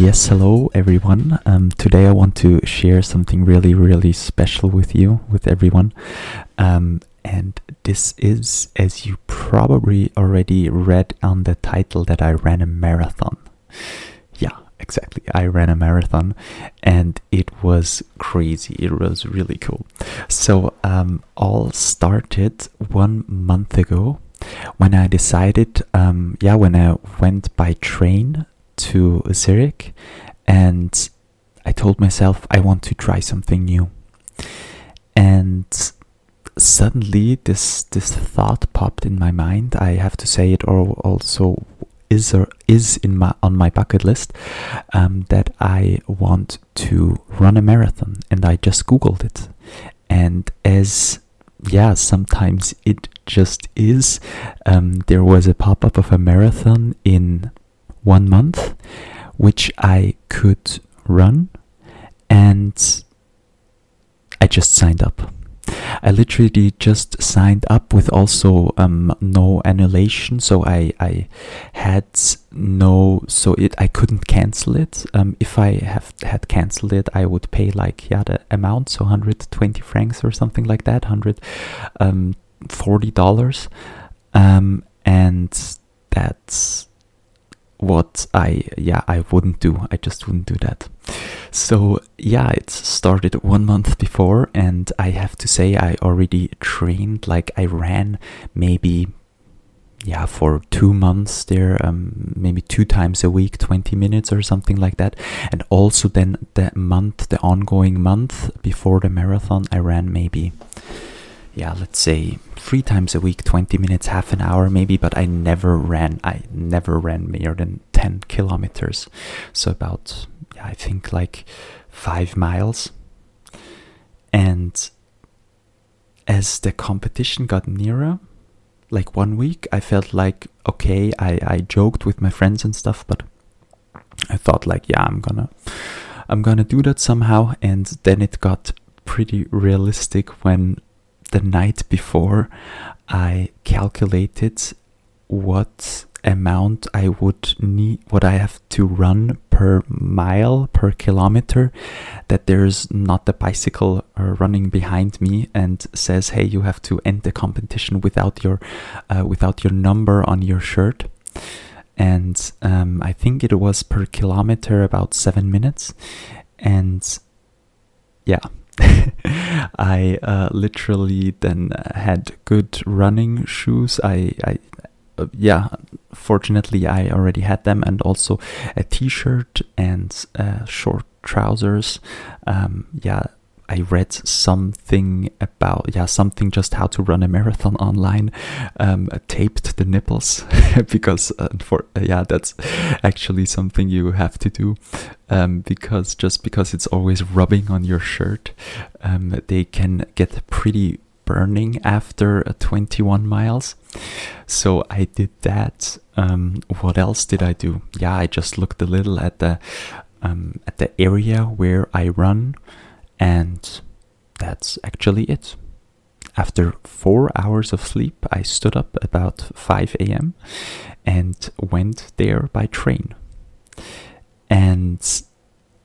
Yes, hello everyone. Um, today I want to share something really, really special with you, with everyone. Um, and this is, as you probably already read on the title, that I ran a marathon. Yeah, exactly. I ran a marathon and it was crazy. It was really cool. So, um, all started one month ago when I decided, um, yeah, when I went by train to Zurich and I told myself I want to try something new. And suddenly this this thought popped in my mind. I have to say it or also is or is in my on my bucket list um, that I want to run a marathon and I just googled it and as yeah sometimes it just is um, there was a pop-up of a marathon in one month, which I could run, and I just signed up. I literally just signed up with also um, no annulation, so I I had no so it I couldn't cancel it. Um, if I have had cancelled it, I would pay like yeah the amount, so 120 francs or something like that, 140 um, dollars, um, and that's what I yeah I wouldn't do. I just wouldn't do that. So yeah, it started one month before, and I have to say I already trained. Like I ran maybe yeah for two months there um, maybe two times a week 20 minutes or something like that and also then the month the ongoing month before the marathon i ran maybe yeah, let's say three times a week, 20 minutes, half an hour maybe, but I never ran, I never ran more than 10 kilometers. So about, yeah, I think like five miles. And as the competition got nearer, like one week, I felt like, okay, I, I joked with my friends and stuff, but I thought like, yeah, I'm gonna, I'm gonna do that somehow. And then it got pretty realistic when the night before, I calculated what amount I would need, what I have to run per mile, per kilometer, that there's not a bicycle uh, running behind me and says, "Hey, you have to end the competition without your, uh, without your number on your shirt." And um, I think it was per kilometer about seven minutes, and yeah, I uh, literally then had good running shoes. I, I uh, yeah, fortunately I already had them, and also a T-shirt and uh, short trousers. Um, yeah, I read something about yeah something just how to run a marathon online. Um, taped the nipples because uh, for uh, yeah that's actually something you have to do um, because just because it's always rubbing on your shirt, um, they can get pretty burning after uh, 21 miles. So I did that. Um, what else did I do? Yeah, I just looked a little at the um, at the area where I run. And that's actually it. After four hours of sleep, I stood up about 5 a.m. and went there by train. And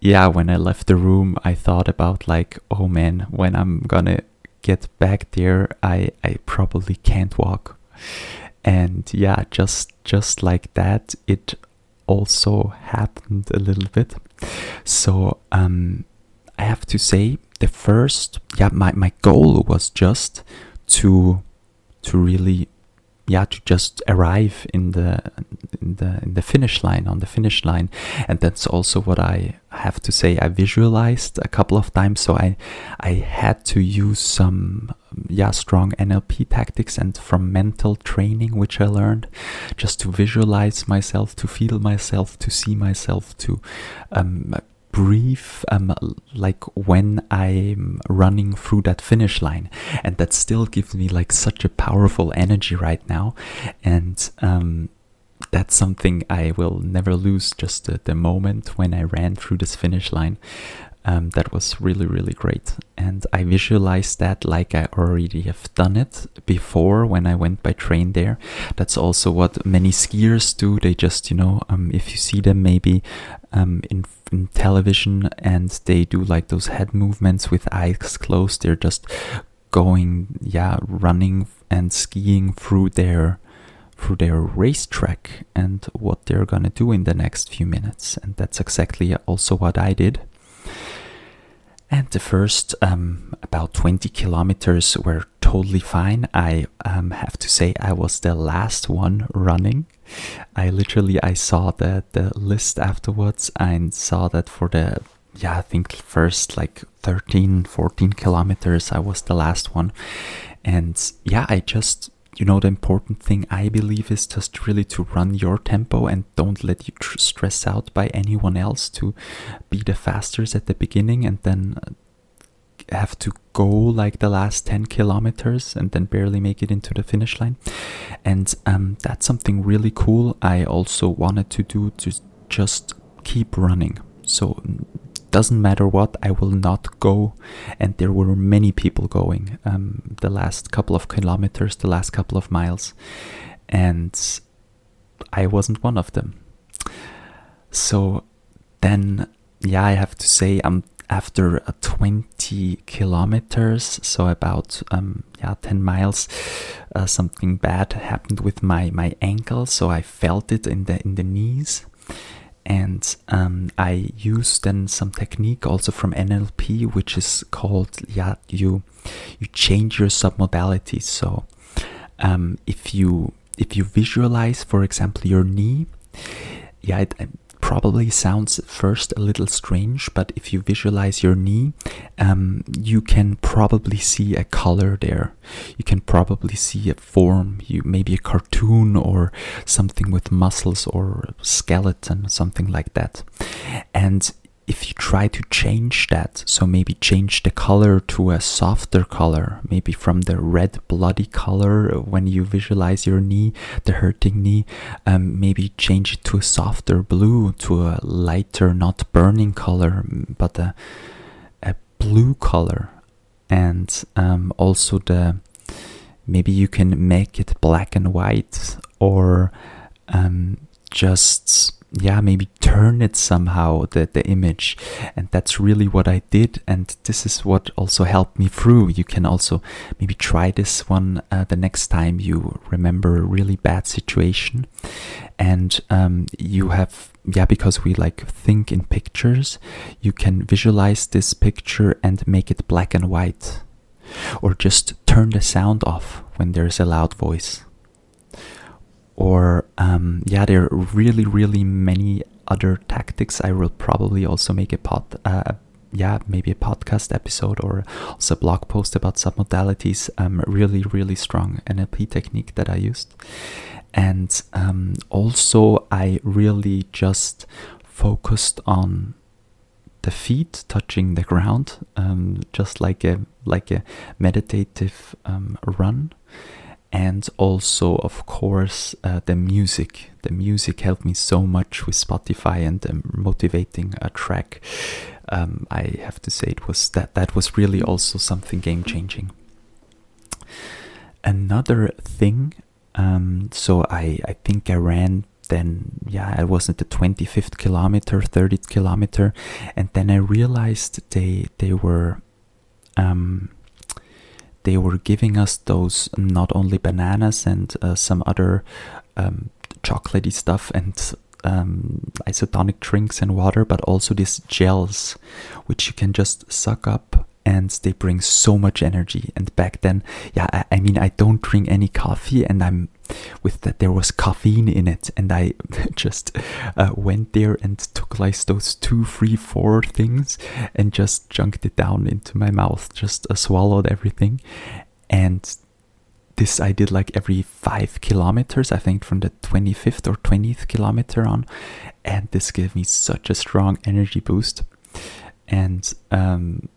yeah, when I left the room, I thought about like, oh man, when I'm gonna get back there, I, I probably can't walk. And yeah, just just like that, it also happened a little bit. So um, I have to say the first yeah my, my goal was just to to really yeah to just arrive in the in the in the finish line on the finish line. And that's also what I have to say. I visualized a couple of times so I I had to use some yeah strong NLP tactics and from mental training which I learned just to visualize myself to feel myself to see myself to um, brief um, like when i'm running through that finish line. And that still gives me like such a powerful energy right now. And um, that's something i will never lose just the, the moment when i ran through this finish line Um, that was really, really great. And I visualized that like I already have done it before when I went by train there. That's also what many skiers do. They just, you know, um, if you see them maybe um, in, in television and they do like those head movements with eyes closed, they're just going, yeah, running and skiing through their through their racetrack and what they're gonna do in the next few minutes. And that's exactly also what I did. And the first um, about 20 kilometers were totally fine. I um, have to say I was the last one running. I literally I saw the the list afterwards and saw that for the yeah I think first like 13 14 kilometers I was the last one. And yeah, I just you know the important thing i believe is just really to run your tempo and don't let you tr- stress out by anyone else to be the fastest at the beginning and then uh, have to go like the last 10 kilometers and then barely make it into the finish line. And um, that's something really cool. I also wanted to do to just keep running. So doesn't matter what, I will not go. And there were many people going um, the last couple of kilometers, the last couple of miles, and I wasn't one of them. So then, yeah, I have to say, um, after uh, 20 kilometers, so about um, yeah 10 miles, uh, something bad happened with my my ankle. So I felt it in the in the knees and um, I use then some technique also from NLP, which is called yeah you you change your submodalities. So um, if you if you visualize, for example, your knee, yeah, it, probably sounds at first a little strange, but if you visualize your knee, um, you can probably see a color there. You can probably see a form, you maybe a cartoon or something with muscles or skeleton, something like that. And if you try to change that, so maybe change the color to a softer color, maybe from the red bloody color when you visualize your knee, the hurting knee, um, maybe change it to a softer blue, to a lighter, not burning color, but a, a blue color. And um, also the maybe you can make it black and white or um, just yeah maybe turn it somehow the, the image. And that's really what i did. And this is what also helped me through. You can also maybe try this one uh, the next time you remember a really bad situation. And um, you have yeah because we like think in pictures you can visualize this picture and make it black and white. Or just turn the sound off when there's a loud voice. Or um, yeah, there are really, really many other tactics. I will probably also make a pod, uh, yeah, maybe a podcast episode or also a blog post about submodalities. Um, really, really strong NLP technique that I used, and um, also I really just focused on the feet touching the ground, um, just like a like a meditative um, run and also of course uh, the music. The music helped me so much with spotify and the motivating a track. Um, i have to say it was that that was really also something game changing another thing um, so i i think i ran then yeah i was at the 25th kilometer 30th kilometer and then i realized they they were um, they were giving us those not only bananas and uh, some other um, chocolatey stuff and um, isotonic drinks and water, but also these gels, which you can just suck up and they bring so much energy. And back then, yeah, I, I mean, I don't drink any coffee, and I'm with that there was caffeine in it, and I just uh, went there and took like those two, three, four things and just chunked it down into my mouth, just uh, swallowed everything, and this I did like every five kilometers, I think from the 25th or 20th kilometer on, and this gave me such a strong energy boost. And um,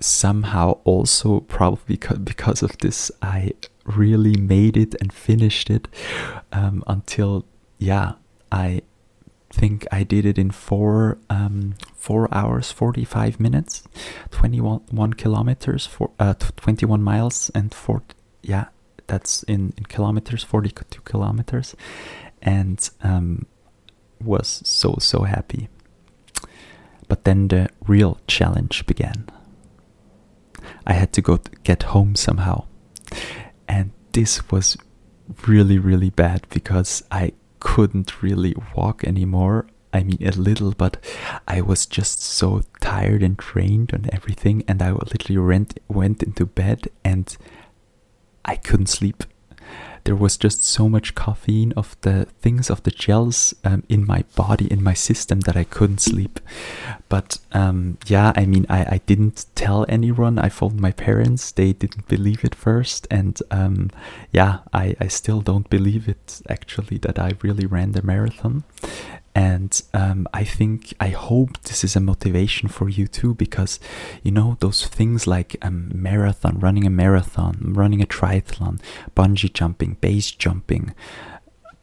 somehow also probably because of this i really made it and finished it um, until yeah i think I did it in four um, four hours forty five minutes, twenty one kilometers for uh, twenty one miles and four yeah that's in, in kilometers forty two kilometers, and um, was so so happy. But then the real challenge began. I had to go get home somehow, this was really really bad because I couldn't really walk anymore. I mean, a little, but I was just so tired and drained and everything, and I literally went, went into bed and I couldn't sleep there was just so much caffeine of the things of the gels um, in my body in my system that i couldn't sleep but um, yeah i mean I, I didn't tell anyone. I phoned my parents. They didn't believe it first. And um, yeah I, I still don't believe it actually that i really ran the marathon. And um, I think, I hope this is a motivation for you too, because you know, those things like a marathon, running a marathon, running a triathlon, bungee jumping, base jumping,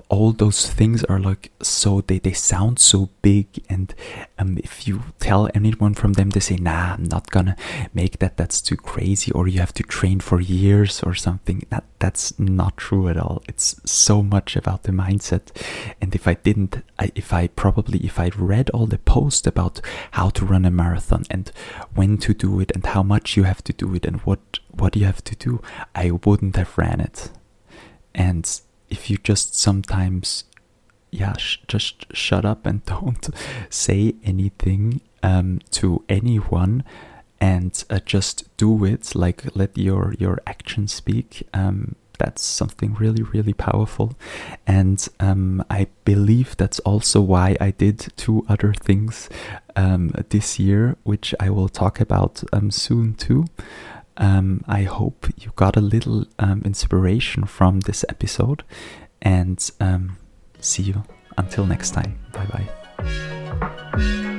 all those things are like so they, they sound so big and um, if you tell anyone from them they say nah i'm not gonna make that. That's too crazy or you have to train for years or something. That that's not true at all. It's so much about the mindset. And if i didn't I, if i probably if i read all the posts about how to run a marathon and when to do it and how much you have to do it and what what you have to do i wouldn't have ran it. And if you just sometimes yeah sh- just shut up and don't say anything um, to anyone and uh, just do it like let your your actions speak um, that's something really really powerful. And um, i believe that's also why i did two other things um, this year which i will talk about um, soon too um, I hope you got a little um, inspiration from this episode and um, see you until next time. Bye bye.